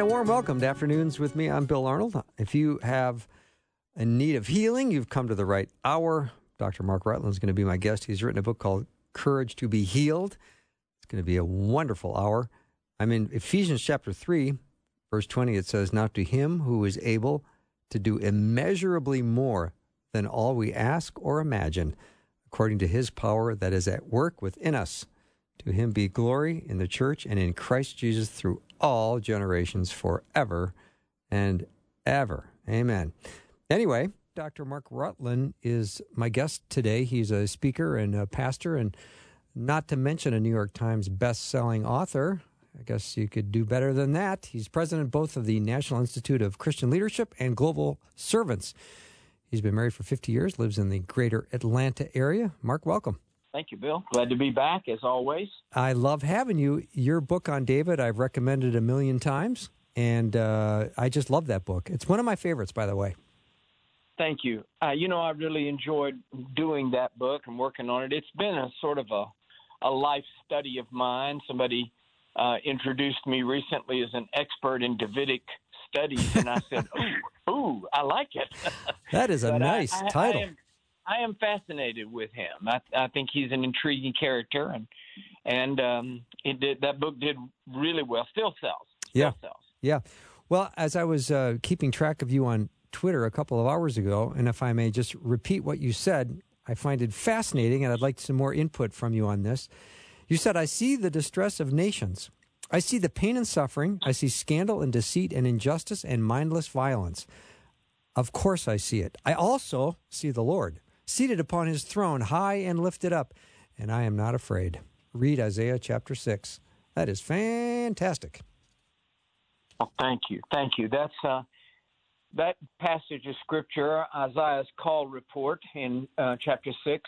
And a warm welcome to Afternoons with me. I'm Bill Arnold. If you have a need of healing, you've come to the right hour. Dr. Mark Rutland is going to be my guest. He's written a book called Courage to be Healed. It's going to be a wonderful hour. I'm in Ephesians chapter 3, verse 20. It says, Now to him who is able to do immeasurably more than all we ask or imagine, according to his power that is at work within us. To him be glory in the church and in Christ Jesus through all generations forever and ever. Amen. Anyway, Dr. Mark Rutland is my guest today. He's a speaker and a pastor, and not to mention a New York Times best-selling author. I guess you could do better than that. He's president both of the National Institute of Christian Leadership and Global Servants. He's been married for 50 years, lives in the greater Atlanta area. Mark, welcome. Thank you, Bill. Glad to be back as always. I love having you. Your book on David, I've recommended a million times, and uh, I just love that book. It's one of my favorites, by the way. Thank you. Uh, you know, I really enjoyed doing that book and working on it. It's been a sort of a, a life study of mine. Somebody uh, introduced me recently as an expert in Davidic studies, and I said, "Ooh, ooh I like it." That is a nice I, I, title. I am, I am fascinated with him. I, I think he's an intriguing character, and and um, it did that book did really well. Still sells. Still Yeah. sells. Yeah. Well, as I was uh, keeping track of you on Twitter a couple of hours ago, and if I may just repeat what you said, I find it fascinating, and I'd like some more input from you on this. You said, I see the distress of nations. I see the pain and suffering. I see scandal and deceit and injustice and mindless violence. Of course, I see it. I also see the Lord seated upon his throne, high and lifted up, and I am not afraid. Read Isaiah chapter 6. That is fantastic. Well, thank you, thank you. That's uh, that passage of scripture, Isaiah's call report in uh, chapter six,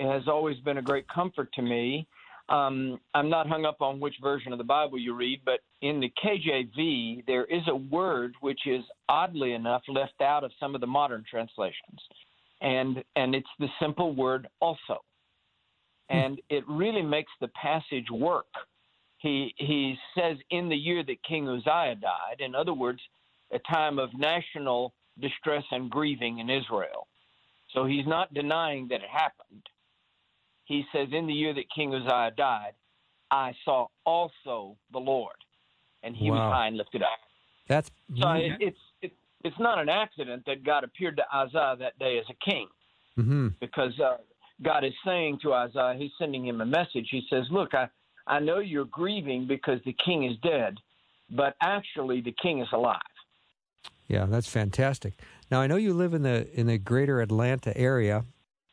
has always been a great comfort to me. Um, I'm not hung up on which version of the Bible you read, but in the KJV, there is a word which is oddly enough left out of some of the modern translations, and and it's the simple word also, hmm. and it really makes the passage work he he says in the year that King Uzziah died, in other words, a time of national distress and grieving in Israel. So he's not denying that it happened. He says in the year that King Uzziah died, I saw also the Lord, and he was Wow. high and lifted up. That's So it, it's it, it's not an accident that God appeared to Isaiah that day as a king hmm because uh, God is saying to Isaiah, He's sending him a message. He says, Look, I, I know you're grieving because the king is dead, but actually the king is alive. Yeah, that's fantastic. Now I know you live in the in the greater Atlanta area,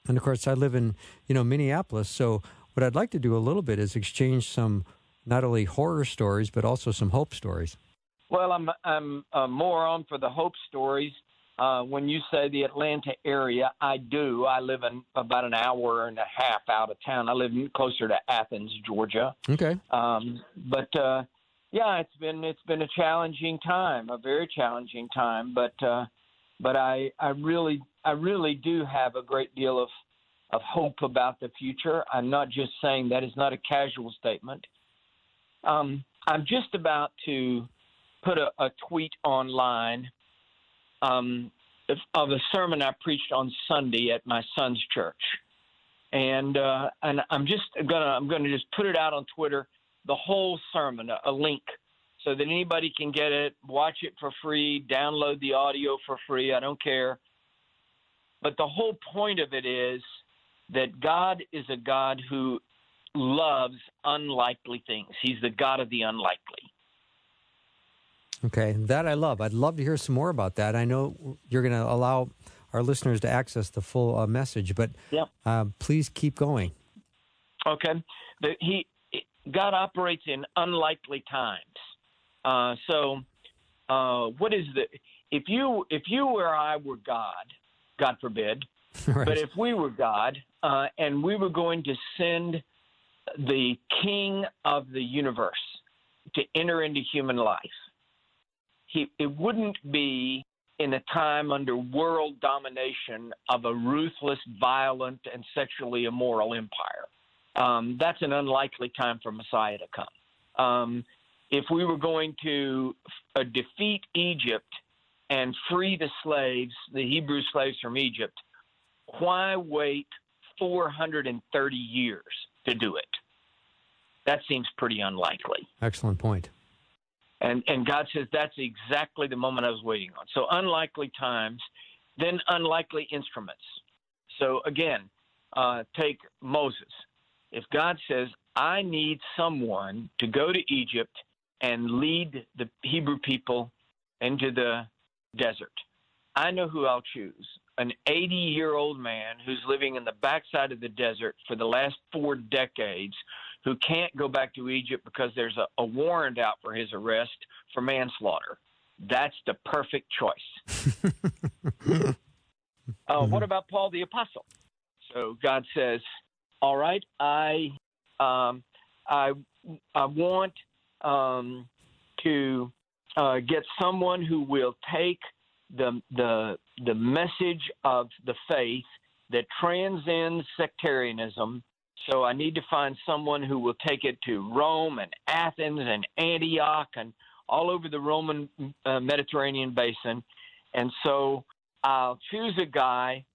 and of course I live in you know Minneapolis. So what I'd like to do a little bit is exchange some not only horror stories but also some hope stories. Well, I'm I'm a moron for the hope stories. Uh, when you say the Atlanta area, I do. I live in about an hour and a half out of town. I live closer to Athens, Georgia. Okay. Um, but uh, yeah, it's been it's been a challenging time, a very challenging time. But uh, but I I really I really do have a great deal of of hope about the future. I'm not just saying that is not a casual statement. Um, I'm just about to put a, a tweet online um, of, a sermon I preached on Sunday at my son's church, and uh, and I'm just gonna I'm gonna just put it out on Twitter, the whole sermon, a, a link, so that anybody can get it, watch it for free, download the audio for free. I don't care. But the whole point of it is that God is a God who loves unlikely things. He's the God of the unlikely. Okay, that I love. I'd love to hear some more about that. I know you're going to allow our listeners to access the full uh, message, but Yep. uh, please keep going. Okay, the, he God operates in unlikely times. Uh, so, uh, what is the if you if you or I were God, God forbid, right. but if we were God uh, and we were going to send the King of the universe to enter into human life, he it wouldn't be in a time under world domination of a ruthless, violent, and sexually immoral empire. Um, that's an unlikely time for Messiah to come. Um, if we were going to uh, defeat Egypt and free the slaves, the Hebrew slaves from Egypt, why wait 430 years to do it? That seems pretty unlikely. Excellent point. And and God says that's exactly the moment I was waiting on. So unlikely times, then unlikely instruments. So again, uh, take Moses. If God says I need someone to go to Egypt and lead the Hebrew people into the desert, I know who I'll choose. An 80 year old man who's living in the backside of the desert for the last four decades, who can't go back to Egypt because there's a, a warrant out for his arrest for manslaughter. That's the perfect choice. uh, Mm-hmm. What about Paul the Apostle? So God says, "All right, I, um, I, I want um, to uh, get someone who will take the the the message of the faith that transcends sectarianism so I need to find someone who will take it to Rome and Athens and Antioch and all over the Roman uh, Mediterranean basin. And so I'll choose a guy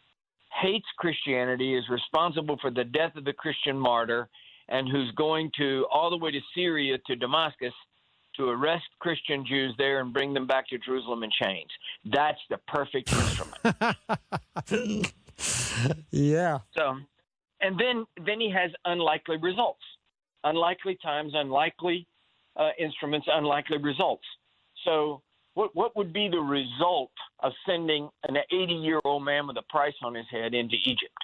hates Christianity, is responsible for the death of the Christian martyr, and who's going to all the way to Syria to Damascus to arrest Christian Jews there and bring them back to Jerusalem in chains. That's the perfect instrument. yeah. So and then then he has unlikely results, unlikely times, unlikely uh, instruments, unlikely results. So what what would be the result of sending an 80 year old man with a price on his head into Egypt?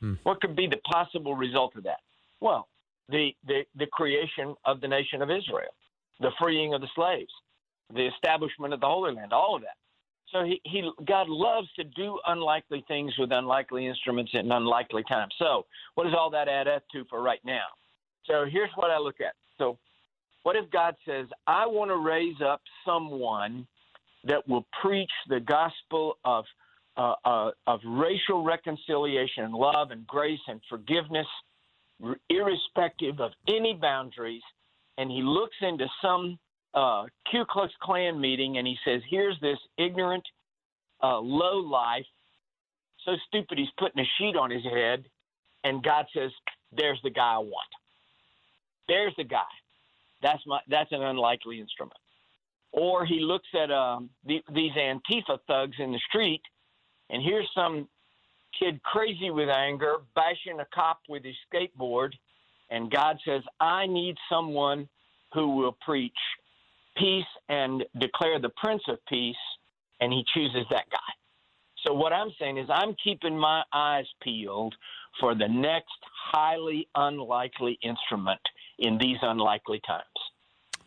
Hmm. What could be the possible result of that? Well, the, the the creation of the nation of Israel, the freeing of the slaves, the establishment of the Holy Land, all of that. So he, he God loves to do unlikely things with unlikely instruments in unlikely times. So what does all that add up to for right now? So here's what I look at. So what if God says, I want to raise up someone that will preach the gospel of uh, uh, of racial reconciliation and love and grace and forgiveness, irrespective of any boundaries, and he looks into some uh, Ku Klux Klan meeting and he says, "Here's this ignorant, uh, low life, so stupid he's putting a sheet on his head," and God says, "There's the guy I want. There's the guy. That's my. That's an unlikely instrument." Or he looks at um, the, these Antifa thugs in the street, and here's some kid crazy with anger bashing a cop with his skateboard, and God says, "I need someone who will preach." Peace and declare the Prince of Peace, and he chooses that guy. So, what I'm saying is, I'm keeping my eyes peeled for the next highly unlikely instrument in these unlikely times.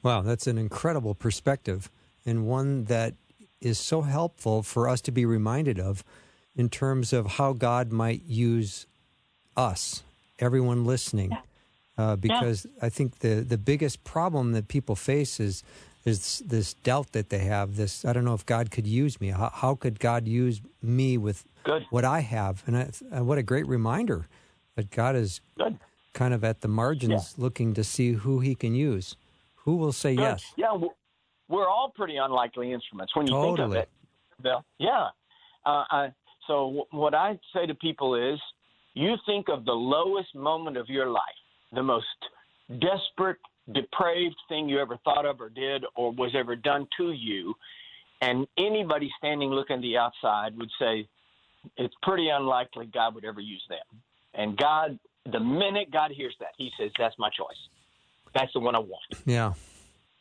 Wow, that's an incredible perspective and one that is so helpful for us to be reminded of in terms of how God might use us, everyone listening. Uh, because yeah. I think the, the biggest problem that people face is is this doubt that they have. This I don't know if God could use me. How, how could God use me with Good. what I have? And, I, what a great reminder that God is Good. kind of at the margins, yeah. looking to see who He can use. Who will say Good. yes? Yeah, we're all pretty unlikely instruments when you totally. think of it. Bill. Yeah. Uh, I, so w- what I say to people is, you think of the lowest moment of your life, the most desperate depraved thing you ever thought of or did or was ever done to you. And anybody standing looking at the outside would say, it's pretty unlikely God would ever use them. And God, the minute God hears that, He says, that's my choice. That's the one I want. Yeah.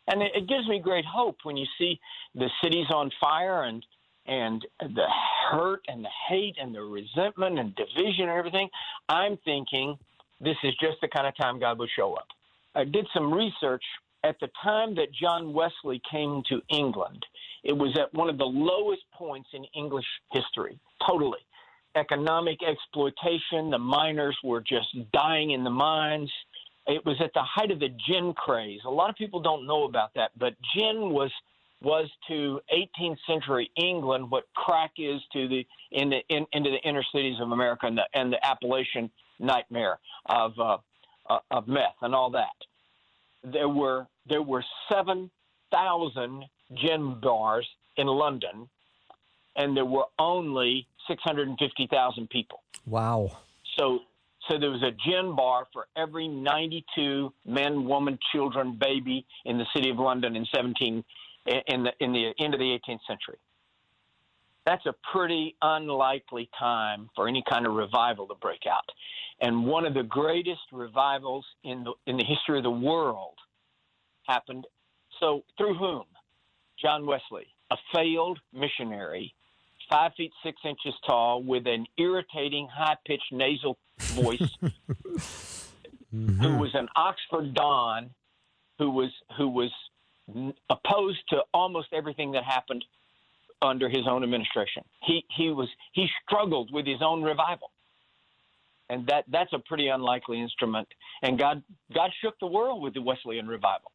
And it, it gives me great hope when you see the cities on fire and and the hurt and the hate and the resentment and division and everything. I'm thinking this is just the kind of time God will show up. I did some research at the time that John Wesley came to England, it was at one of the lowest points in English history, totally. Economic exploitation, the miners were just dying in the mines. It was at the height of the gin craze. A lot of people don't know about that, but gin was was to 18th century England what crack is to the in the in, into the inner cities of America and the, and the Appalachian nightmare of uh, Uh, of meth and all that. There were there were seven thousand gin bars in London, and there were only six hundred and fifty thousand people. Wow! So so there was a gin bar for every 92 men, woman, children, baby in the city of London in 17 in the in the end of the 18th century. That's a pretty unlikely time for any kind of revival to break out. And one of the greatest revivals in the in the history of the world happened. So through whom? John Wesley, a failed missionary, five feet six inches tall, with an irritating, high pitched nasal voice, mm-hmm. who was an Oxford Don, who was who was opposed to almost everything that happened under his own administration. He he was he struggled with his own revival. And that that's a pretty unlikely instrument. And God God shook the world with the Wesleyan revival.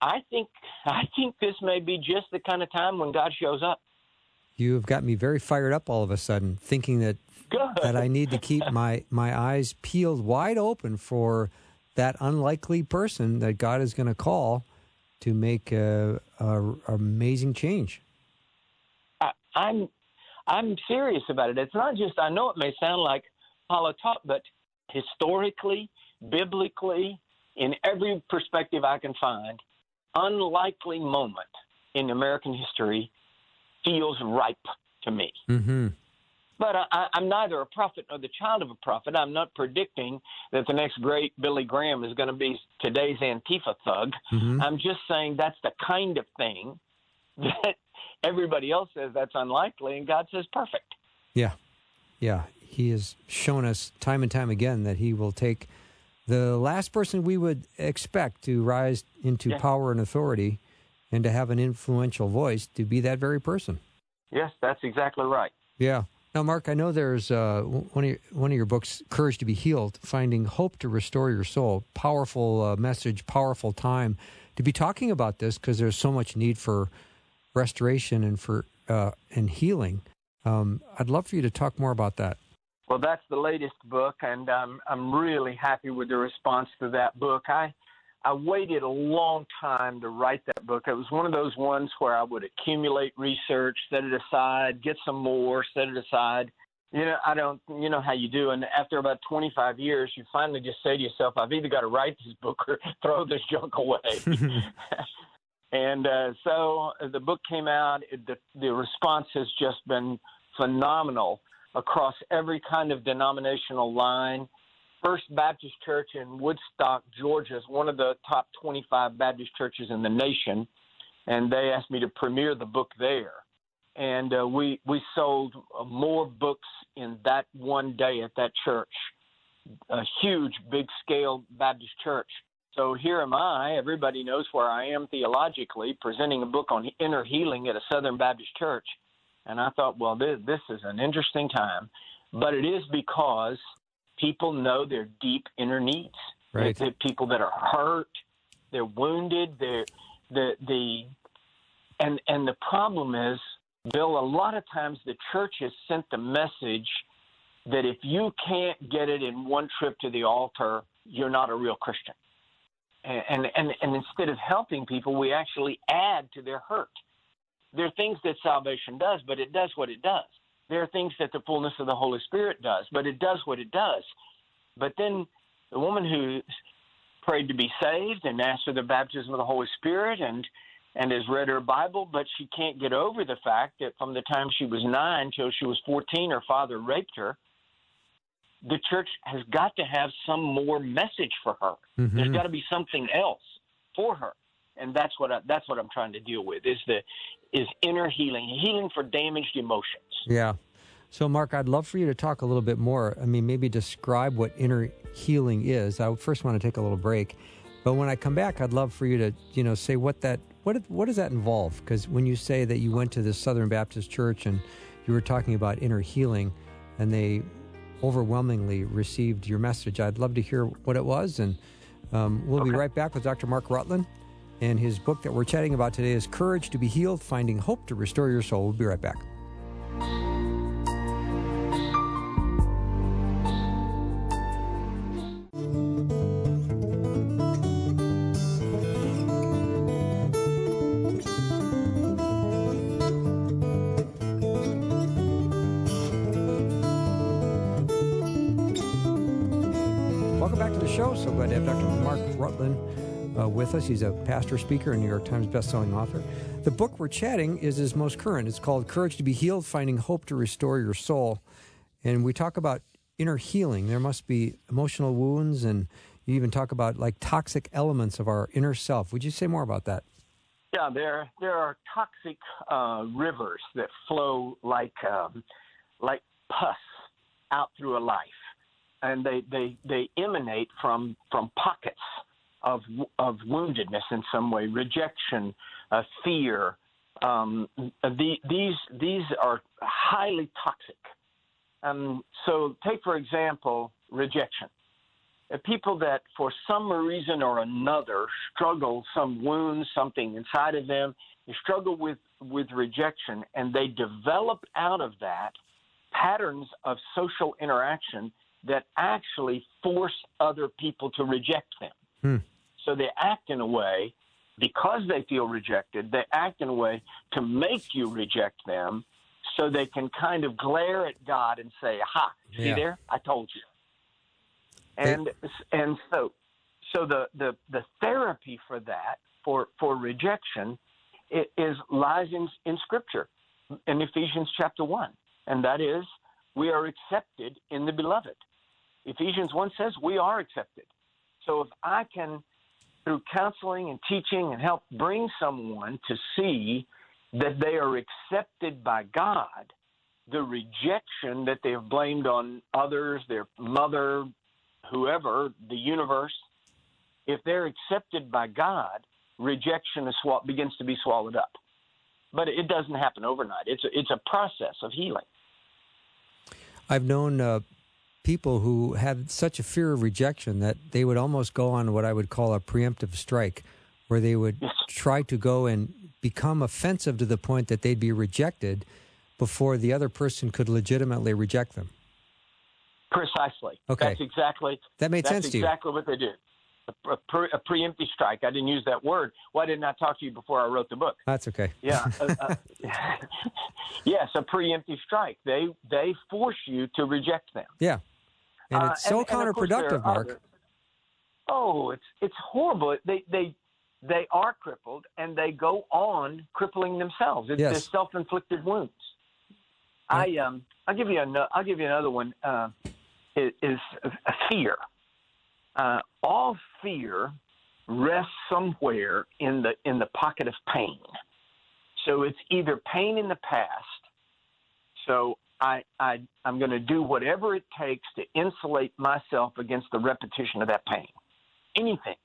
I think I think this may be just the kind of time when God shows up. You have got me very fired up all of a sudden, thinking that Good. that I need to keep my my eyes peeled wide open for that unlikely person that God is going to call to make a, a, amazing change. I'm I'm serious about it. It's not just I know it may sound like hollow talk, but historically, biblically, in every perspective I can find, unlikely moment in American history feels ripe to me. Mm-hmm. But I, am neither a prophet nor the child of a prophet. I'm not predicting that the next great Billy Graham is going to be today's Antifa thug. Mm-hmm. I'm just saying that's the kind of thing that everybody else says that's unlikely, and God says perfect. Yeah. Yeah. He has shown us time and time again that he will take the last person we would expect to rise into yeah. power and authority and to have an influential voice to be that very person. Yes, that's exactly right. Yeah. Now, Mark, I know there's uh, one of your, one of your books, "Courage to be Healed: Finding Hope to Restore Your Soul." Powerful uh, message, powerful time to be talking about this because there's so much need for restoration and for uh, and healing. Um, I'd love for you to talk more about that. Well, that's the latest book, and I'm I'm really happy with the response to that book. I I waited a long time to write that book. It was one of those ones where I would accumulate research, set it aside, get some more, set it aside. You know, I don't, you know how you do. And after about 25 years, you finally just say to yourself, I've either got to write this book or throw this junk away. and uh, so the book came out. The, the response has just been phenomenal across every kind of denominational line. First Baptist Church in Woodstock, Georgia, is one of the top 25 Baptist churches in the nation, and they asked me to premiere the book there. And uh, we we sold uh, more books in that one day at that church, a huge, big scale Baptist church. So here am I. Everybody knows where I am theologically, presenting a book on inner healing at a Southern Baptist church. And I thought, well, this, this is an interesting time, but it is because people know their deep inner needs. Right. The, people that are hurt, they're wounded, they're the the and and the problem is, Bill, a lot of times the church has sent the message that if you can't get it in one trip to the altar, you're not a real Christian. And and and instead of helping people, we actually add to their hurt. There are things that salvation does, but it does what it does. There are things that the fullness of the Holy Spirit does, but it does what it does. But then the woman who prayed to be saved and asked for the baptism of the Holy Spirit and and has read her Bible, but she can't get over the fact that from the time she was nine till she was 14, her father raped her. The church has got to have some more message for her. Mm-hmm. There's got to be something else for her, and that's what I, that's what I'm trying to deal with. Is the is inner healing, healing for damaged emotions. Yeah. So, Mark, I'd love for you to talk a little bit more. I mean, maybe describe what inner healing is. I first want to take a little break. But when I come back, I'd love for you to, you know, say what that what what does that involve? Because when you say that you went to the Southern Baptist Church and you were talking about inner healing, and they overwhelmingly received your message, I'd love to hear what it was. And um, we'll Okay. be right back with Dr. Mark Rutland. And his book that we're chatting about today is Courage to be Healed Finding Hope to Restore Your Soul. We'll be right back. Show. So glad to have Dr. Mark Rutland uh, with us. He's a pastor, speaker, and New York Times bestselling author. The book we're chatting is his most current. It's called Courage to be Healed Finding Hope to Restore Your Soul. And we talk about inner healing. There must be emotional wounds, and you even talk about like toxic elements of our inner self. Would you say more about that? Yeah, there there are toxic uh, rivers that flow like um, like pus out through a life, and they they they emanate from from pockets of of woundedness in some way, rejection, uh, fear. Um, the, these these are highly toxic. Um, so, take for example rejection. Uh, people that for some reason or another struggle some wound something inside of them they struggle with with rejection and they develop out of that patterns of social interaction that actually force other people to reject them. Hmm. so they act in a way because they feel rejected they act in a way to make you reject them so they can kind of glare at god and say aha see Yeah. there? I told you. And and so so the, the the therapy for that for for rejection is lies in in scripture in Ephesians chapter 1 and that is we are accepted in the beloved Ephesians 1 says we are accepted so if I can through counseling and teaching and help bring someone to see that they are accepted by God the rejection that they have blamed on others their mother whoever, the universe, if they're accepted by God, rejection is swa- begins to be swallowed up. But it doesn't happen overnight. It's a, it's a process of healing. I've known uh, people who had such a fear of rejection that they would almost go on what I would call a preemptive strike, where they would try to go and become offensive to the point that they'd be rejected before the other person could legitimately reject them. Precisely. Okay. That's exactly That made sense to you. exactly what they. A, a, pre, a preemptive strike. I didn't use that word. Why didn't I talk to you before I wrote the book? That's okay. Yeah. uh, uh, yes, a preemptive strike. They they force you to reject them. Yeah. And Uh, it's so and- and of course there counterproductive, are Mark. others. Oh, it's it's horrible. They they they are crippled and they go on crippling themselves. It's Yes. self-inflicted wounds. I um I'll give you another I'll give you another one. Uh, is, is a fear. Uh, all fear rests somewhere in the in the pocket of pain. So it's either pain in the past. So I, I I'm going to do whatever it takes to insulate myself against the repetition of that pain. Anything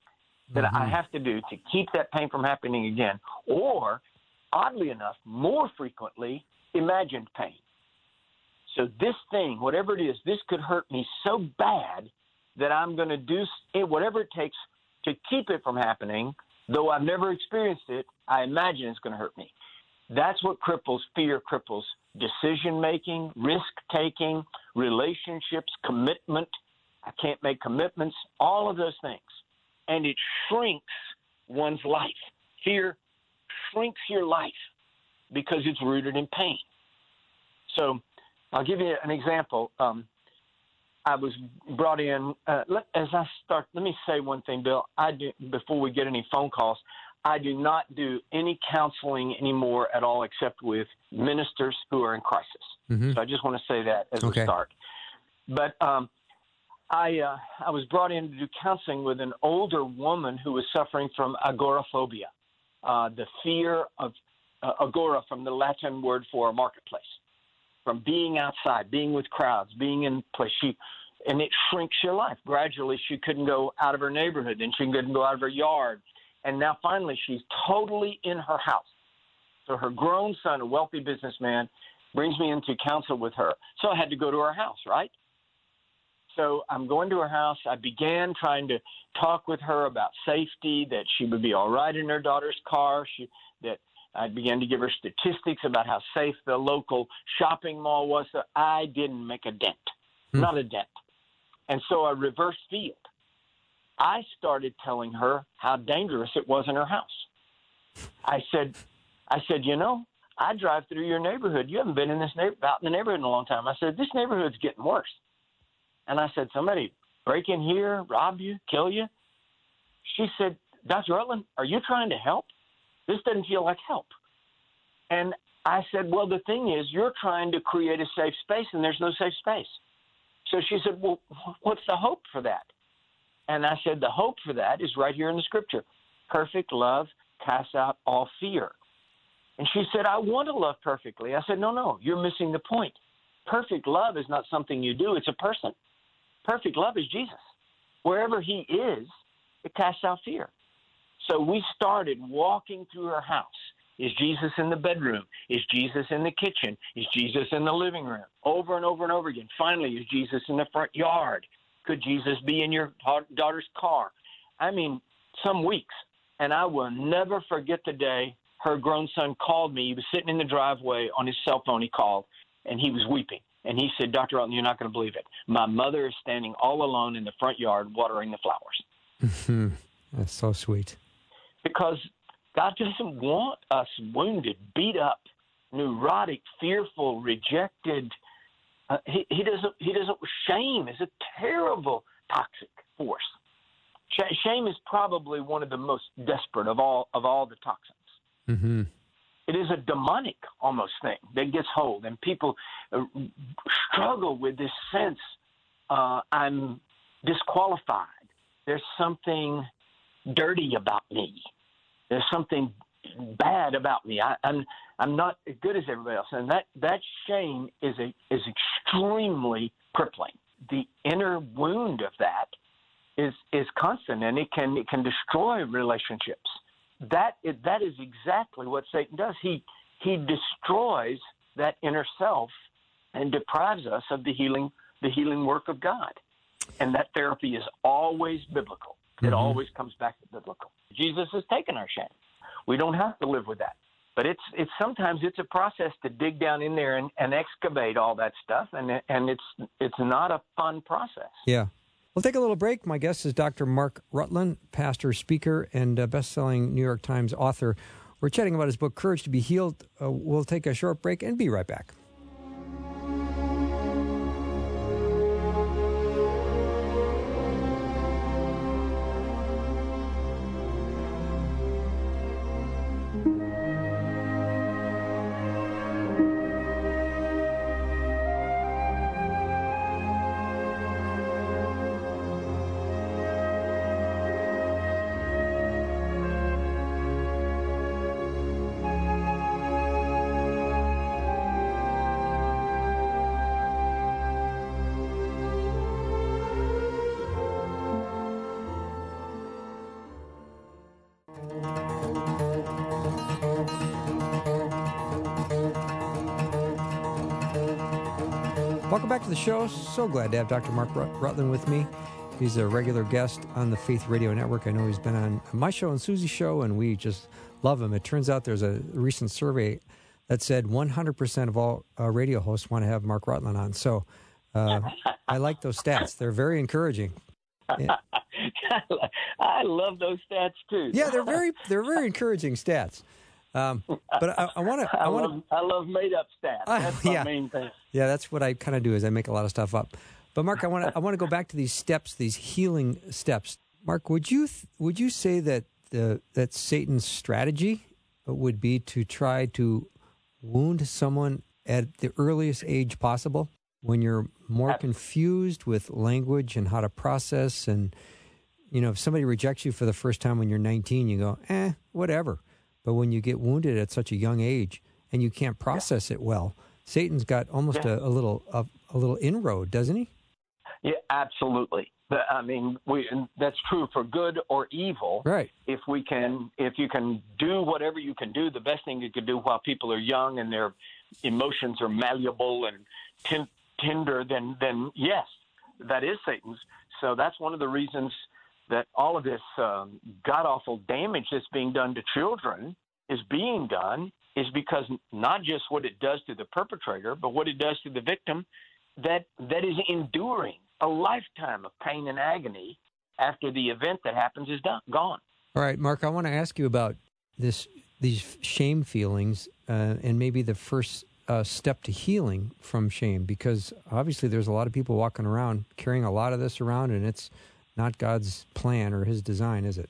that I Mhm. have to do to keep that pain from happening again, or oddly enough, more frequently, imagined pain. So this thing, whatever it is, this could hurt me so bad that I'm going to do whatever it takes to keep it from happening. Though I've never experienced it, I imagine it's going to hurt me. That's what cripples fear cripples decision making, risk taking, relationships, commitment. I can't make commitments, all of those things. And it shrinks one's life. Fear shrinks your life because it's rooted in pain. So I'll give you an example. Um, I was brought in. Uh, let, as I start, let me say one thing, Bill. I do before we get any phone calls. I do not do any counseling anymore at all, except with ministers who are in crisis. Mhm. So I just want to say that as Okay. a start. But um, I uh, I was brought in to do counseling with an older woman who was suffering from agoraphobia, uh, the fear of uh, agora from the Latin word for a marketplace, from being outside, being with crowds, being in place. She and it shrinks your life. Gradually, she couldn't go out of her neighborhood, then she couldn't go out of her yard, and now finally she's totally in her house. So her grown son, a wealthy businessman, brings me into counsel with her. So I had to go to her house, right? So I'm going to her house. I began trying to talk with her about safety, that she would be all right in her daughter's car, she, that I began to give her statistics about how safe the local shopping mall was. So I didn't make a dent, hmm. not a dent. And so I reversed field. I started telling her how dangerous it was in her house. I said, I said, you know, I drive through your neighborhood. You haven't been in this neighborhood, out in the neighborhood in a long time. I said, this neighborhood's getting worse. And I said, somebody break in here, rob you, kill you. She said, Dr. Rutland, are you trying to help? This doesn't feel like help. And I said, well, the thing is, you're trying to create a safe space, and there's no safe space. So she said, well, what's the hope for that? And I said, the hope for that is right here in the scripture. Perfect love casts out all fear. And she said, I want to love perfectly. I said, no, no, you're missing the point. Perfect love is not something you do, it's a person. Perfect love is Jesus. Wherever he is, it casts out fear. So we started walking through her house. Is Jesus in the bedroom? Is Jesus in the kitchen? Is Jesus in the living room? Over and over and over again. Finally, is Jesus in the front yard? Could Jesus be in your daughter's car? I mean, some weeks. And I will never forget the day her grown son called me. He was sitting in the driveway on his cell phone. He called and he was weeping. And he said, Dr. Rutland, you're not going to believe it. My mother is standing all alone in the front yard watering the flowers. That's so sweet because God doesn't want us wounded, beat up, neurotic, fearful, rejected. Uh, he, he doesn't. He doesn't. Shame is a terrible toxic force. Sh- shame is probably one of the most desperate of all of all the toxins. Mm-hmm. It is a demonic almost thing that gets hold, and people uh, struggle with this sense: uh, I'm disqualified. There's something dirty about me. There's something bad about me. I, I'm I'm not as good as everybody else, and that that shame is a is extremely crippling. The inner wound of that is is constant, and it can it can destroy relationships. That is, that is exactly what Satan does. He he destroys that inner self and deprives us of the healing the healing work of God. And that therapy is always biblical. It mm-hmm. always comes back to biblical. Jesus has taken our shame. We don't have to live with that. But it's it's sometimes it's a process to dig down in there and, and excavate all that stuff, and and it's it's not a fun process. Yeah. We'll take a little break. My guest is Dr. Mark Rutland, pastor, speaker, and best-selling New York Times author. We're chatting about his book, Courage to be Healed. Uh, we'll take a short break and be right back. Welcome back to the show. So glad to have Dr. Mark Rutland with me. He's a regular guest on the Faith Radio Network. I know he's been on my show and Susie's show, and we just love him. It turns out there's a recent survey that said 100% of all uh, radio hosts want to have Mark Rutland on. So uh, I like those stats. They're very encouraging. Yeah. I love those stats too. Yeah, they're very they're very encouraging stats. Um, but I want to. I want to. I love made up stats. That's uh, yeah. my main thing. Yeah, that's what I kind of do. Is I make a lot of stuff up. But Mark, I want to. I want to go back to these steps, these healing steps. Mark, would you would you say that the that Satan's strategy would be to try to wound someone at the earliest age possible when you're more confused with language and how to process and you know if somebody rejects you for the first time when you're 19 you go eh whatever but when you get wounded at such a young age and you can't process yeah. it well, Satan's got almost yeah. a, a, little a, a, little inroad, doesn't he? Yeah, absolutely. I mean, we that's true for good or evil. Right. If we can, if you can do whatever you can do, the best thing you can do while people are young and their emotions are malleable and ten, tender, then then yes, that is Satan's. So that's one of the reasons that all of this um, god awful damage that's being done to children is being done is because not just what it does to the perpetrator, but what it does to the victim that that is enduring a lifetime of pain and agony after the event that happens is done gone. All right, Mark, I want to ask you about this these shame feelings uh, and maybe the first uh, step to healing from shame because obviously there's a lot of people walking around carrying a lot of this around and it's not God's plan or his design, is it?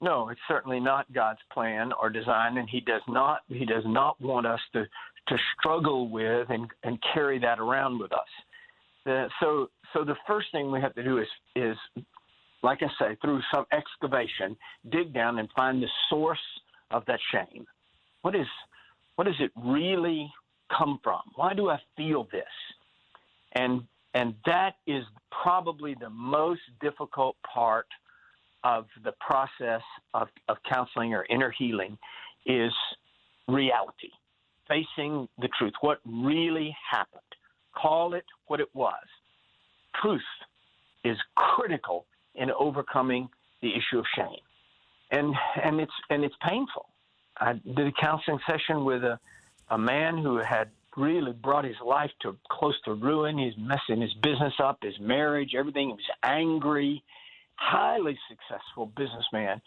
No, it's certainly not God's plan or design, and He does not He does not want us to to struggle with and and carry that around with us. The, so so the first thing we have to do is is like I say through some excavation, dig down and find the source of that shame. What is what does it really come from? Why do I feel this? And and that is probably the most difficult part of the process of, of counseling or inner healing is reality, facing the truth, what really happened. Call it what it was. Truth is critical in overcoming the issue of shame. And, and, it's, and it's painful. I did a counseling session with a, a man who had really brought his life to close to ruin. He's messing his business up, his marriage, everything. He was angry highly successful businessman.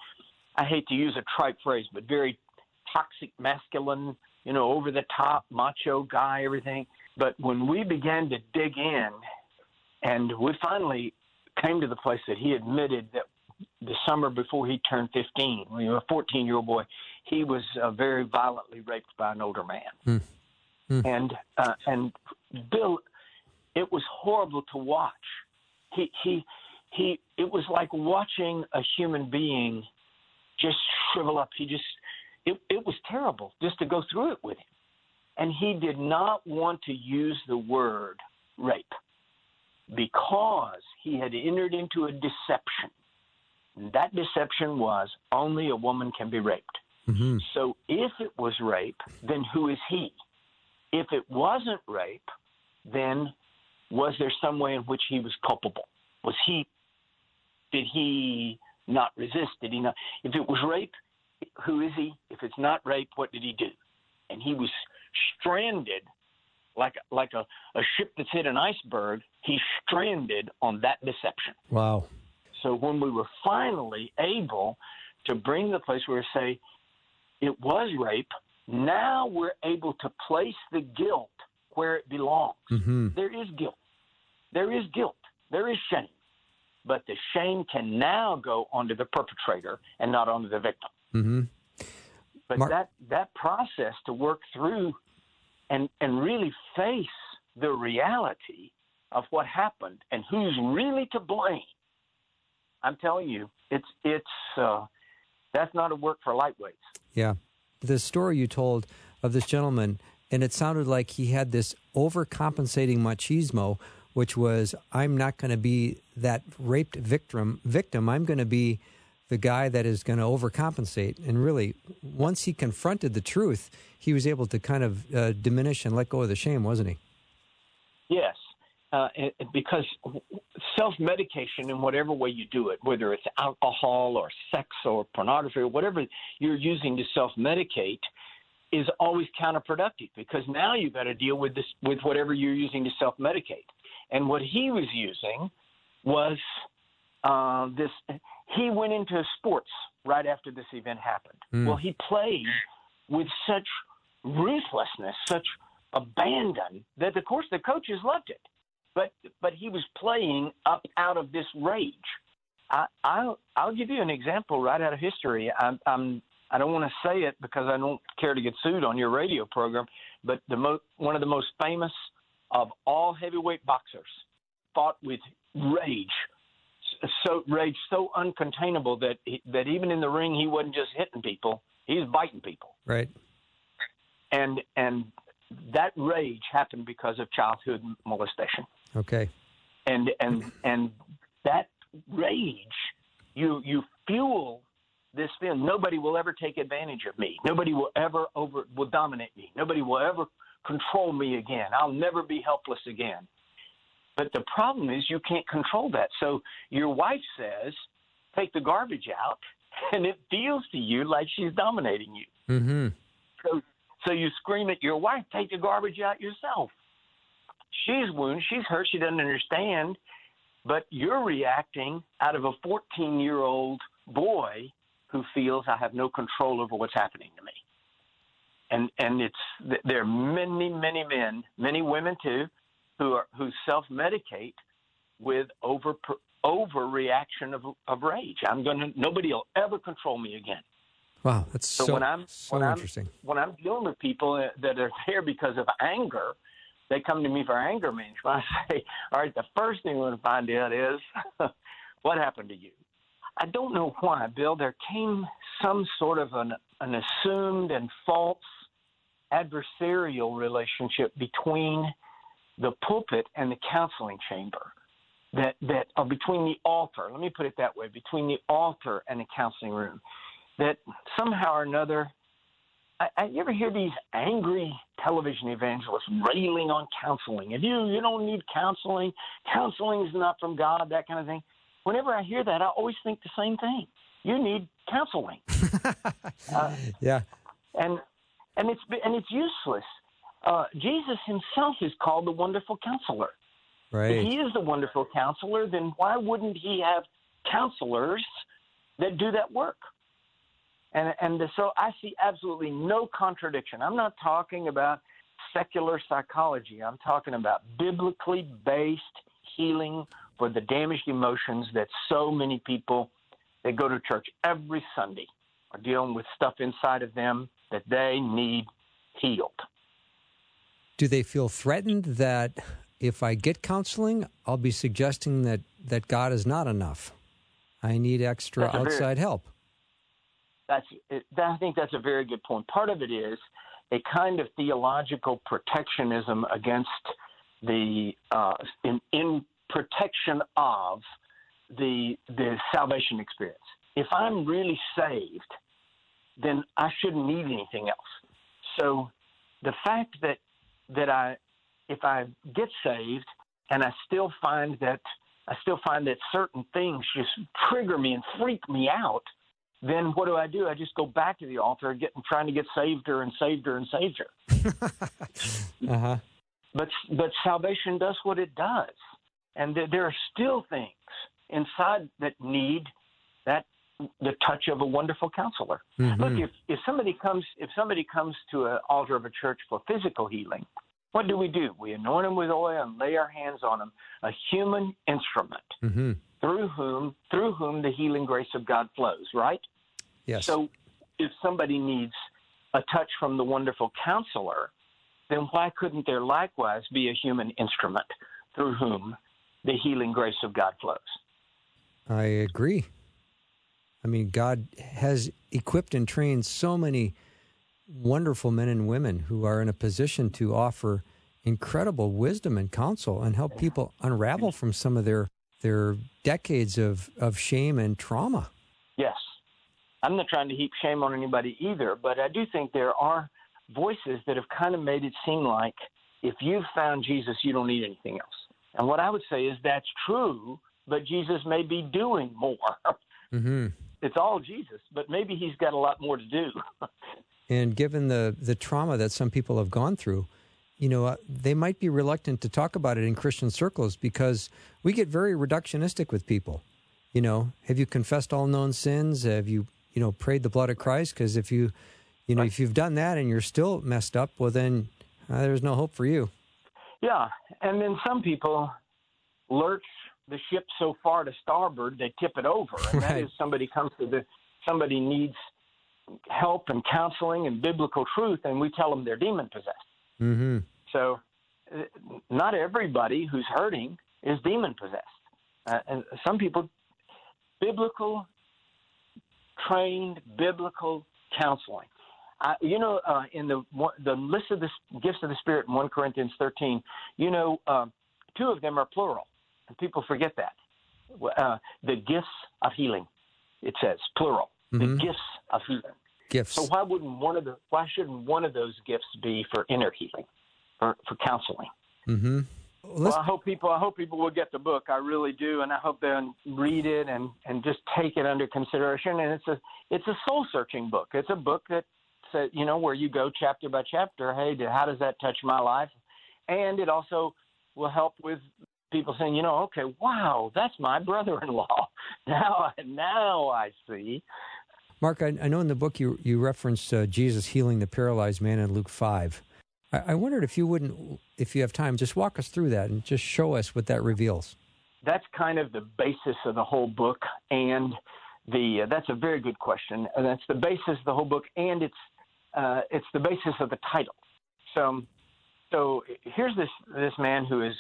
I hate to use a trite phrase, but very toxic, masculine, you know, over the top, macho guy, everything. But when we began to dig in, and we finally came to the place that he admitted that the summer before he turned 15, when he was a 14 year old boy, he was uh, very violently raped by an older man. Mm. Mm. And uh, and Bill, it was horrible to watch. He he he it was like watching a human being just shrivel up. He just it, it was terrible just to go through it with him. And he did not want to use the word rape because he had entered into a deception. And that deception was only a woman can be raped. Mm-hmm. So if it was rape, then who is he? If it wasn't rape, then was there some way in which he was culpable? Was he did he not resist? Did he not? If it was rape, who is he? If it's not rape, what did he do? And he was stranded like like a, a ship that's hit an iceberg. He's stranded on that deception. Wow. So when we were finally able to bring the place where we say it was rape, now we're able to place the guilt where it belongs. Mm-hmm. There is guilt. There is guilt. There is shame but the shame can now go onto the perpetrator and not onto the victim. Mm-hmm. But Mar- that that process to work through and and really face the reality of what happened and who's really to blame. I'm telling you, it's it's uh, that's not a work for lightweights. Yeah, the story you told of this gentleman, and it sounded like he had this overcompensating machismo which was I'm not going to be that raped victim. Victim, I'm going to be the guy that is going to overcompensate. And really, once he confronted the truth, he was able to kind of uh, diminish and let go of the shame, wasn't he? Yes, uh, because self medication in whatever way you do it, whether it's alcohol or sex or pornography or whatever you're using to self medicate, is always counterproductive because now you've got to deal with this with whatever you're using to self medicate. And what he was using was uh, this. He went into sports right after this event happened. Mm. Well, he played with such ruthlessness, such abandon that, of course, the coaches loved it. But but he was playing up out of this rage. I, I'll I'll give you an example right out of history. I'm, I'm I don't want to say it because I don't care to get sued on your radio program, but the mo- one of the most famous of all heavyweight boxers fought with rage, so rage so uncontainable that he, that even in the ring he wasn't just hitting people, he was biting people. Right. And and that rage happened because of childhood molestation. Okay. and and and that rage, you you fuel this feeling. Nobody will ever take advantage of me. Nobody will ever over will dominate me. Nobody will ever control me again. I'll never be helpless again. But the problem is you can't control that. So your wife says, "Take the garbage out," and it feels to you like she's dominating you. Mm-hmm. So, so you scream at your wife, "Take the garbage out yourself." She's wounded. She's hurt. She doesn't understand. But you're reacting out of a 14 year old boy who feels I have no control over what's happening to me. And and it's there are many many men, many women too, who are who self medicate with over overreaction of of rage. I'm going to nobody will ever control me again. Wow, that's so, so when I'm so when interesting. I'm, when I'm dealing with people that are there because of anger, they come to me for anger management. I say, all right, the first thing we're going to find out is what happened to you. I don't know why, Bill. There came some sort of an, an assumed and false adversarial relationship between the pulpit and the counseling chamber that that between the altar let me put it that way between the altar and the counseling room that somehow or another I, I, you ever hear these angry television evangelists railing on counseling if you you don't need counseling counseling is not from god that kind of thing whenever i hear that i always think the same thing you need counseling uh, yeah and and it's and it's useless. Uh, Jesus himself is called the Wonderful Counselor. Right. If he is the Wonderful Counselor, then why wouldn't he have counselors that do that work? And and so I see absolutely no contradiction. I'm not talking about secular psychology. I'm talking about biblically based healing for the damaged emotions that so many people that go to church every Sunday are dealing with stuff inside of them that they need healed. Do they feel threatened that if I get counseling, I'll be suggesting that, that God is not enough? I need extra outside very, help. That's I think that's a very good point. Part of it is a kind of theological protectionism against the uh, in, in protection of the the salvation experience. If I'm really saved, then I shouldn't need anything else. So the fact that that I if I get saved and I still find that I still find that certain things just trigger me and freak me out, then what do I do? I just go back to the altar, get trying to get saved her and saved her and saved her. uh-huh. But but salvation does what it does, and th- there are still things inside that need that the touch of a wonderful counselor. Mm-hmm. Look, if, if somebody comes if somebody comes to an altar of a church for physical healing, what do we do? We anoint them with oil and lay our hands on them, a human instrument mm-hmm. through whom through whom the healing grace of God flows. Right? Yes. So, if somebody needs a touch from the wonderful counselor, then why couldn't there likewise be a human instrument through whom the healing grace of God flows? I agree. I mean, God has equipped and trained so many wonderful men and women who are in a position to offer incredible wisdom and counsel and help people unravel from some of their their decades of, of shame and trauma. I'm not trying to heap shame on anybody either, but I do think there are voices that have kind of made it seem like if you've found Jesus, you don't need anything else. And what I would say is that's true, but Jesus may be doing more. Mm-hmm it's all Jesus, but maybe he's got a lot more to do. and given the the trauma that some people have gone through, you know, uh, they might be reluctant to talk about it in Christian circles because we get very reductionistic with people. You know, have you confessed all known sins? Have you, you know, prayed the blood of Christ? Because if you, you know, if you've done that and you're still messed up, well, then uh, there's no hope for you. Yeah, and then some people lurch the ship so far to starboard they tip it over, and right. that is somebody comes to the somebody needs help and counseling and biblical truth, and we tell them they're demon possessed. Mm-hmm. So, uh, not everybody who's hurting is demon possessed, uh, and some people, biblical, trained biblical counseling. Uh, you know, uh, in the the list of the gifts of the Spirit in one Corinthians thirteen, you know, uh, two of them are plural and people forget that. Uh, the gifts of healing, it says plural. Mhm. The gifts of healing. Gifts. So why wouldn't one of the why shouldn't one of those gifts be for inner healing, for for counseling? mm-hmm. Well, I hope people I hope people will get the book. I really do, and I hope they'll read it and and just take it under consideration. And it's a it's a soul searching book. It's a book that says you know where you go chapter by chapter. Hey, how does that touch my life? And it also will help with people saying, you know, okay, wow, that's my brother-in-law. Now, now I see. Mark, I, I know in the book you you referenced uh, Jesus healing the paralyzed man in Luke five. I, wondered if you wouldn't, if you have time, just walk us through that and just show us what that reveals. That's kind of the basis of the whole book, and the uh, that's a very good question. And that's the basis of the whole book, and it's uh, it's the basis of the title. So, so here's this this man who is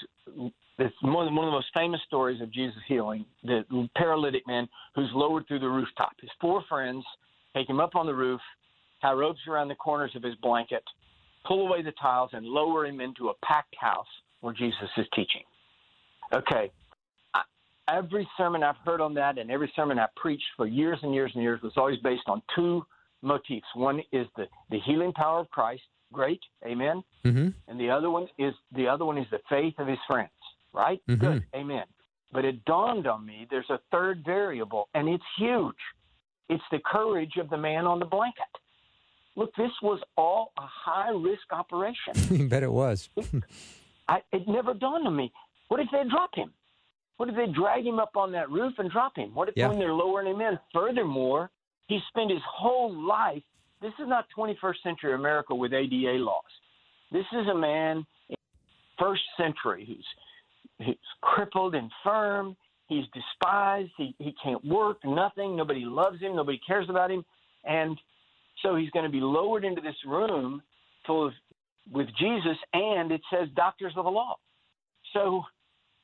this one of the most famous stories of Jesus healing the paralytic man who's lowered through the rooftop. His four friends take him up on the roof, tie ropes around the corners of his blanket, pull away the tiles, and lower him into a packed house where Jesus is teaching. Okay. I, every sermon I've heard on that and every sermon I've preached for years and years and years was always based on two motifs. One is the, the healing power of Christ. Great. Amen. Mm-hmm. And the other one is the other one is the faith of his friends. Right? Mhm. Good. Amen. But it dawned on me there's a third variable, and it's huge. It's the courage of the man on the blanket. Look, this was all a high risk operation. you bet it was. I, it never dawned on me. What if they drop him? What if they drag him up on that roof and drop him? What if Yeah. when they're lowering him in? Furthermore, he spent his whole life. This is not 21st century America with ADA laws. This is a man in first century who's he's crippled, infirm. He's despised. He he can't work. Nothing. Nobody loves him. Nobody cares about him. And so he's going to be lowered into this room full of with Jesus, and it says doctors of the law. So,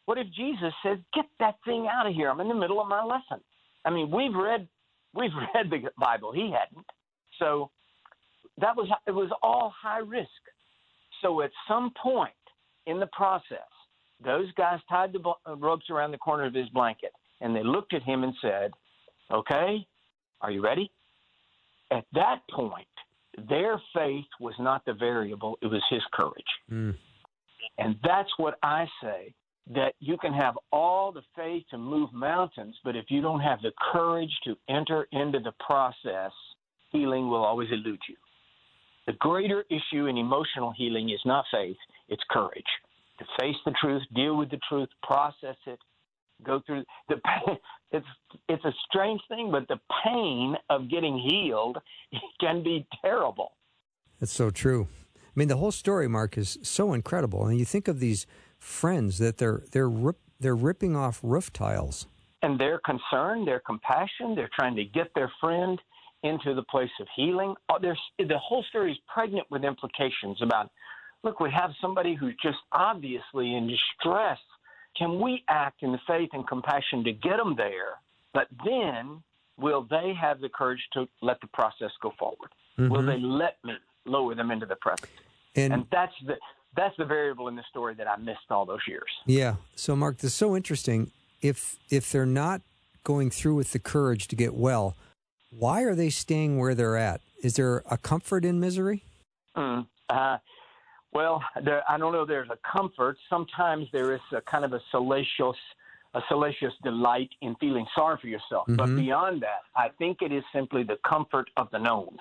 what if Jesus says, "Get that thing out of here"? I'm in the middle of my lesson. I mean, we've read we've read the Bible. He hadn't. So that was it was all high risk. So at some point in the process, those guys tied the uh, ropes around the corner of his blanket, and they looked at him and said, "Okay, are you ready?" At that point, their faith was not the variable; it was his courage. Mm. And that's what I say that you can have all the faith to move mountains, but if you don't have the courage to enter into the process, healing will always elude you. The greater issue in emotional healing is not faith, it's courage. To face the truth, deal with the truth, process it, go through the pain. It's it's a strange thing, but the pain of getting healed can be terrible. That's so true. I mean, the whole story, Mark, is so incredible. And you think of these friends that they're they're rip, they're ripping off roof tiles. and their concern, their compassion. They're trying to get their friend into the place of healing. Oh, There's, the whole story is pregnant with implications about look, we have somebody who's just obviously in distress. Can we act in the faith and compassion to get them there? But then, will they have the courage to let the process go forward? Will they let me lower them into the present? And, And that's the that's the variable in the story that I missed all those years. yeah, so Mark, this is so interesting. If if they're not going through with the courage to get well, why are they staying where they're at? Is there a comfort in misery? Mm. Uh, well, there, I don't know. There's a comfort. Sometimes there is a kind of a salacious, a salacious delight in feeling sorry for yourself. But Mhm. beyond that, I think it is simply the comfort of the known.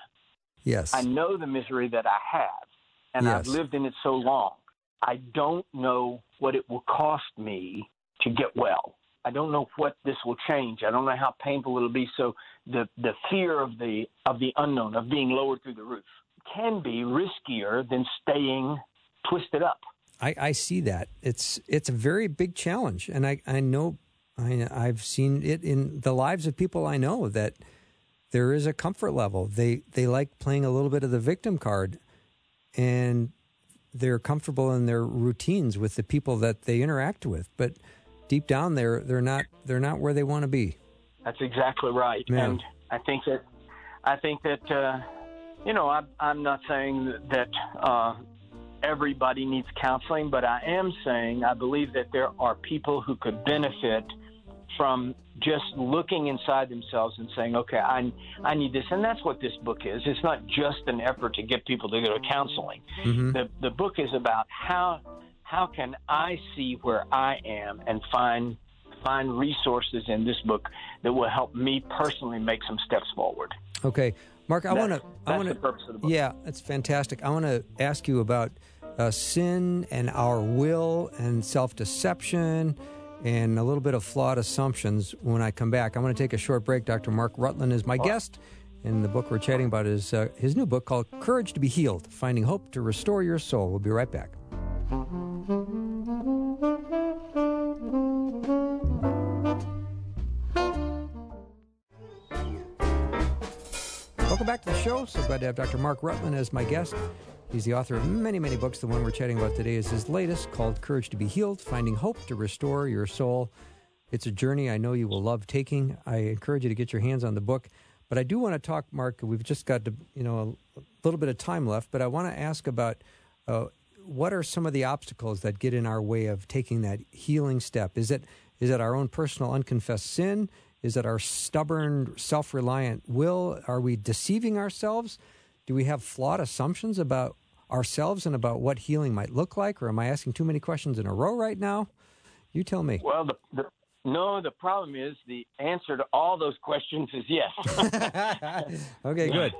Yes. I know the misery that I have, and I've lived in it so long. I don't know what it will cost me to get well. I don't know what this will change. I don't know how painful it'll be. So the the fear of the of the unknown, of being lowered through the roof, can be riskier than staying twisted up. I, I see that. It's it's a very big challenge, and I I know I I've seen it in the lives of people I know that there is a comfort level. They they like playing a little bit of the victim card, and they're comfortable in their routines with the people that they interact with. But deep down, they're they're not they're not where they want to be. That's exactly right. Yeah. And I think that I think that uh, you know I, I'm not saying that uh, everybody needs counseling, but I am saying I believe that there are people who could benefit from just looking inside themselves and saying, okay, I, I need this. And that's what this book is. It's not just an effort to get people to go to counseling. Mm-hmm. The, the book is about how, how can I see where I am and find, find resources in this book that will help me personally make some steps forward. Okay. Mark, I want to. I want to. Yeah, that's fantastic. I want to ask you about uh, sin and our will and self deception and a little bit of flawed assumptions when I come back. I'm going to take a short break. Dr. Mark Rutland is my guest. And the book we're chatting about is uh, his new book called Courage to be Healed Finding Hope to Restore Your Soul. We'll be right back. So glad to have Dr. Mark Rutland as my guest. He's the author of many, many books. The one we're chatting about today is his latest called Courage to be Healed Finding Hope to Restore Your Soul. It's a journey I know you will love taking. I encourage you to get your hands on the book. But I do want to talk, Mark. We've just got to, you know, a little bit of time left. But I want to ask about uh, what are some of the obstacles that get in our way of taking that healing step? Is it is it our own personal unconfessed sin? Is it our stubborn, self reliant will? Are we deceiving ourselves? Do we have flawed assumptions about ourselves and about what healing might look like? Or am I asking too many questions in a row right now? You tell me. Well, the, the, no, the problem is the answer to all those questions is yes. okay, good.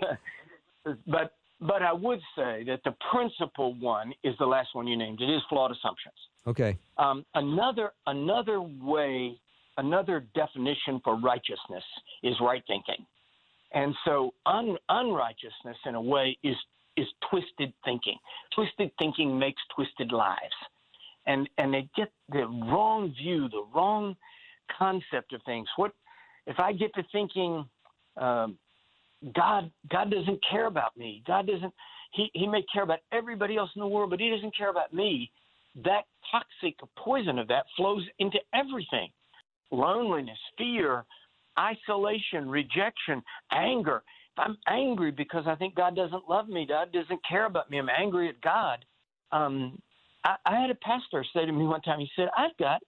but but I would say that the principal one is the last one you named. It is flawed assumptions. Okay. Um, another another way, another definition for righteousness is right thinking. And so un, unrighteousness, in a way, is is twisted thinking. Twisted thinking makes twisted lives, and and they get the wrong view, the wrong concept of things. What if I get to thinking, um, God God doesn't care about me. God doesn't. He he may care about everybody else in the world, but he doesn't care about me. That toxic poison of that flows into everything. Loneliness, fear, isolation, rejection, anger. If I'm angry because I think God doesn't love me, God doesn't care about me, I'm angry at God. Um, I, I had a pastor say to me one time, he said, I've got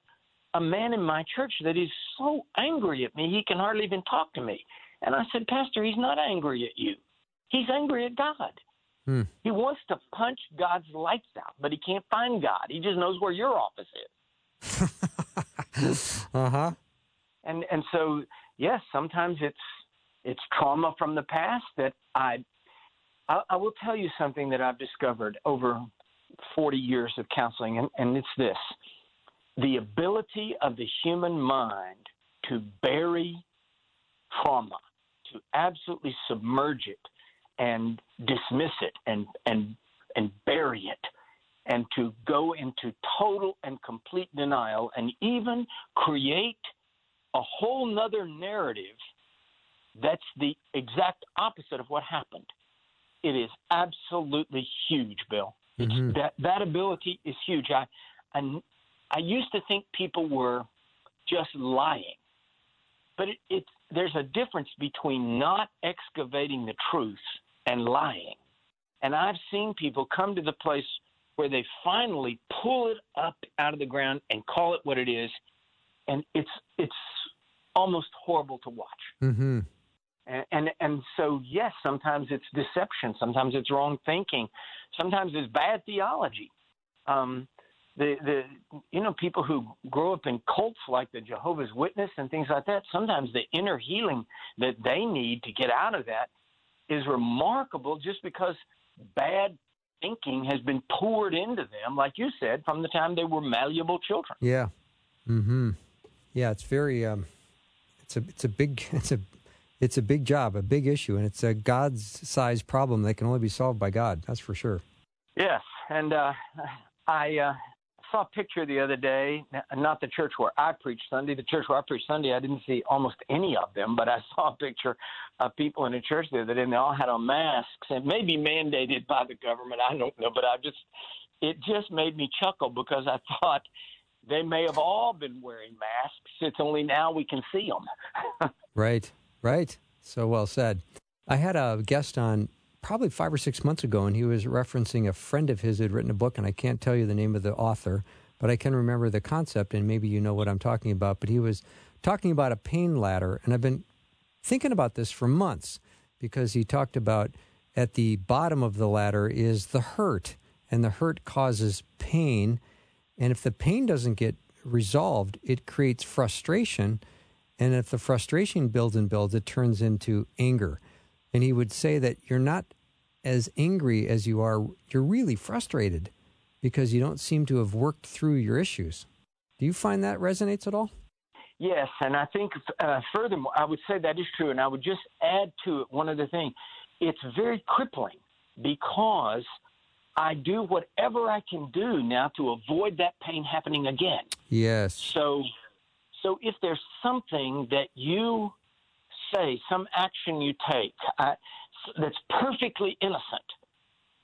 a man in my church that is so angry at me, he can hardly even talk to me. And I said, Pastor, he's not angry at you. He's angry at God. Hmm. He wants to punch God's lights out, but he can't find God. He just knows where your office is. uh huh. And and so yes, sometimes it's it's trauma from the past that I, I, I will tell you something that I've discovered over 40 years of counseling, and, and it's this: the ability of the human mind to bury trauma, to absolutely submerge it and dismiss it and and and bury it and to go into total and complete denial and even create a whole nother narrative that's the exact opposite of what happened. It is absolutely huge, Bill. Mm-hmm. That that ability is huge. I, I I used to think people were just lying, but it, it there's a difference between not excavating the truth and lying. And I've seen people come to the place where they finally pull it up out of the ground and call it what it is, and it's it's almost horrible to watch. Mm-hmm. And, and and so yes, sometimes it's deception, sometimes it's wrong thinking, sometimes it's bad theology. Um, the the you know people who grow up in cults like the Jehovah's Witness and things like that. Sometimes the inner healing that they need to get out of that is remarkable, just because bad thinking has been poured into them, like you said, from the time they were malleable children. Yeah. Mm hmm. Yeah. It's very. Um it's a it's a big it's a it's a big job, a big issue, and it's a God's sized problem that can only be solved by God. That's for sure. Yes, and uh, I uh, saw a picture the other day. Not the church where I preach Sunday. The church where I preach Sunday, I didn't see almost any of them, but I saw a picture of people in the church the other day, and they all had on masks. And maybe mandated by the government. I don't know, but I just it just made me chuckle because I thought they may have all been wearing masks. It's only now we can see them. right, right. So well said. I had a guest on probably five or six months ago, and he was referencing a friend of his who had written a book, and I can't tell you the name of the author, but I can remember the concept, and maybe you know what I'm talking about. But he was talking about a pain ladder, and I've been thinking about this for months because he talked about at the bottom of the ladder is the hurt, and the hurt causes pain. And if the pain doesn't get resolved, it creates frustration. And if the frustration builds and builds, it turns into anger. And he would say that you're not as angry as you are, you're really frustrated because you don't seem to have worked through your issues. Do you find that resonates at all? Yes, and I think uh, furthermore, I would say that is true, and I would just add to it one other thing. It's very crippling because I do whatever I can do now to avoid that pain happening again. Yes. So, so if there's something that you say, some action you take uh, that's perfectly innocent,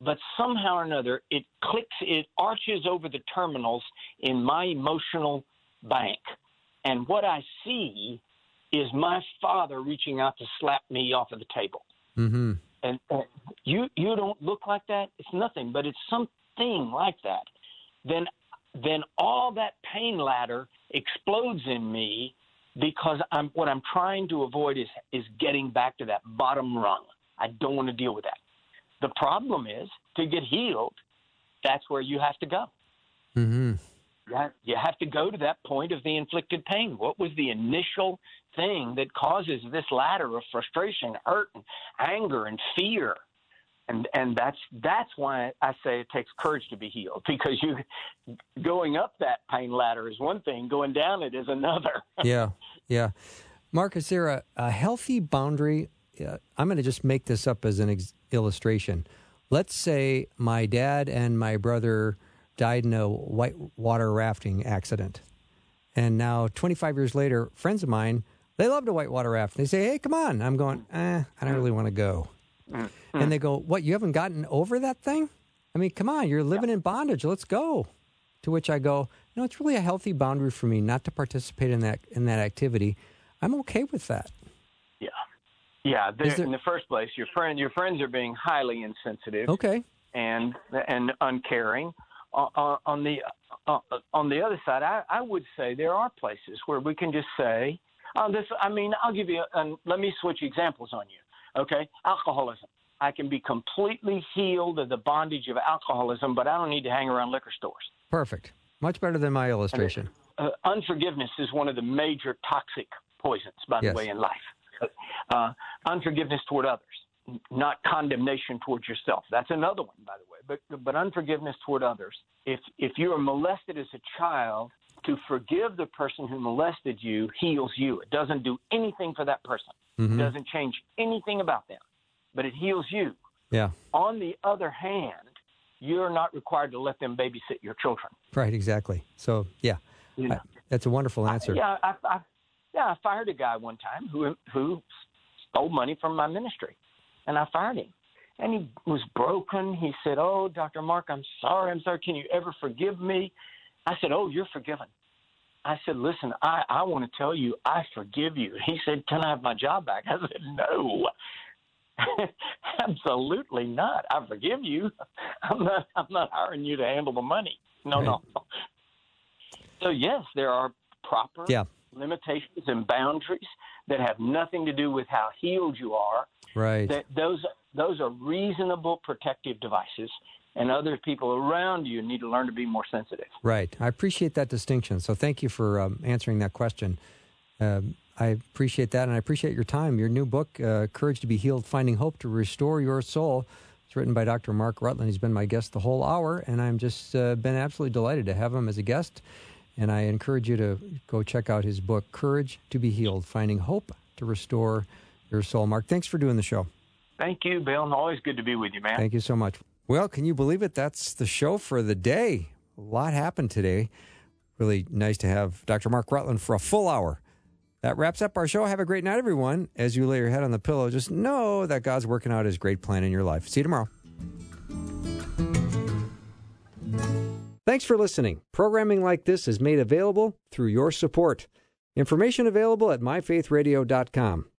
but somehow or another it clicks, it arches over the terminals in my emotional bank. And what I see is my father reaching out to slap me off of the table. Mm-hmm. And, and you you don't look like that. It's nothing, but it's something like that. Then then all that pain ladder explodes in me because I'm what I'm trying to avoid is is getting back to that bottom rung. I don't want to deal with that. The problem is to get healed, that's where you have to go. Mm-hmm. You have to go to that point of the inflicted pain. What was the initial thing that causes this ladder of frustration, hurt, and anger, and fear? And and that's that's why I say it takes courage to be healed because you going up that pain ladder is one thing, going down it is another. yeah, yeah. Mark, is there a, a healthy boundary? Uh, I'm going to just make this up as an ex- illustration. Let's say my dad and my brother died in a whitewater rafting accident. And now, 25 years later, friends of mine, they love to whitewater raft. They say, hey, come on. I'm going, eh, I don't really want to go. Mm-hmm. And they go, what, you haven't gotten over that thing? I mean, come on, you're living in bondage. Let's go. To which I go, no, it's really a healthy boundary for me not to participate in that in that activity. I'm okay with that. Yeah, yeah. There, in the first place, your friend, your friends are being highly insensitive. Okay. And and uncaring on the uh, on the other side, I, I, would say there are places where we can just say, oh, this. I mean, I'll give you. And let me switch examples on you. Okay, alcoholism. I can be completely healed of the bondage of alcoholism, but I don't need to hang around liquor stores. Perfect. Much better than my illustration. Uh, unforgiveness is one of the major toxic poisons, by yes. the way, in life. Uh, unforgiveness toward others, not condemnation towards yourself. That's another one, by the way but but unforgiveness toward others. If if you are molested as a child, to forgive the person who molested you heals you. It doesn't do anything for that person. Mm-hmm. It doesn't change anything about them, but it heals you. Yeah. On the other hand, you're not required to let them babysit your children. Right. Exactly. So yeah, you know, I, that's a wonderful answer. I, yeah. I, I, yeah. I fired a guy one time who who stole money from my ministry, and I fired him and he was broken. He said, "Oh, Dr. Mark, I'm sorry. I'm sorry. Can you ever forgive me?" I said, "Oh, you're forgiven." I said, "Listen, I I want to tell you, I forgive you." He said, "Can I have my job back?" I said, "No." Absolutely not. I forgive you. I'm not. I'm not hiring you to handle the money. No, right. no. So yes, there are proper yeah. limitations and boundaries that have nothing to do with how healed you are. Right. That those those are reasonable protective devices, and other people around you need to learn to be more sensitive. Right. I appreciate that distinction. So thank you for um, answering that question. Um, I appreciate that, and I appreciate your time. Your new book, uh, Courage to be Healed Finding Hope to Restore Your Soul, it's written by Dr. Mark Rutland. He's been my guest the whole hour, and I've just uh, been absolutely delighted to have him as a guest. And I encourage you to go check out his book, Courage to be Healed Finding Hope to Restore Your Soul. Mark, thanks for doing the show. Thank you, Bill. Always good to be with you, man. Thank you so much. Well, can you believe it? That's the show for the day. A lot happened today. Really nice to have Dr. Mark Rutland for a full hour. That wraps up our show. Have a great night, everyone. As you lay your head on the pillow, just know that God's working out his great plan in your life. See you tomorrow. Thanks for listening. Programming like this is made available through your support. Information available at myfaithradio.com.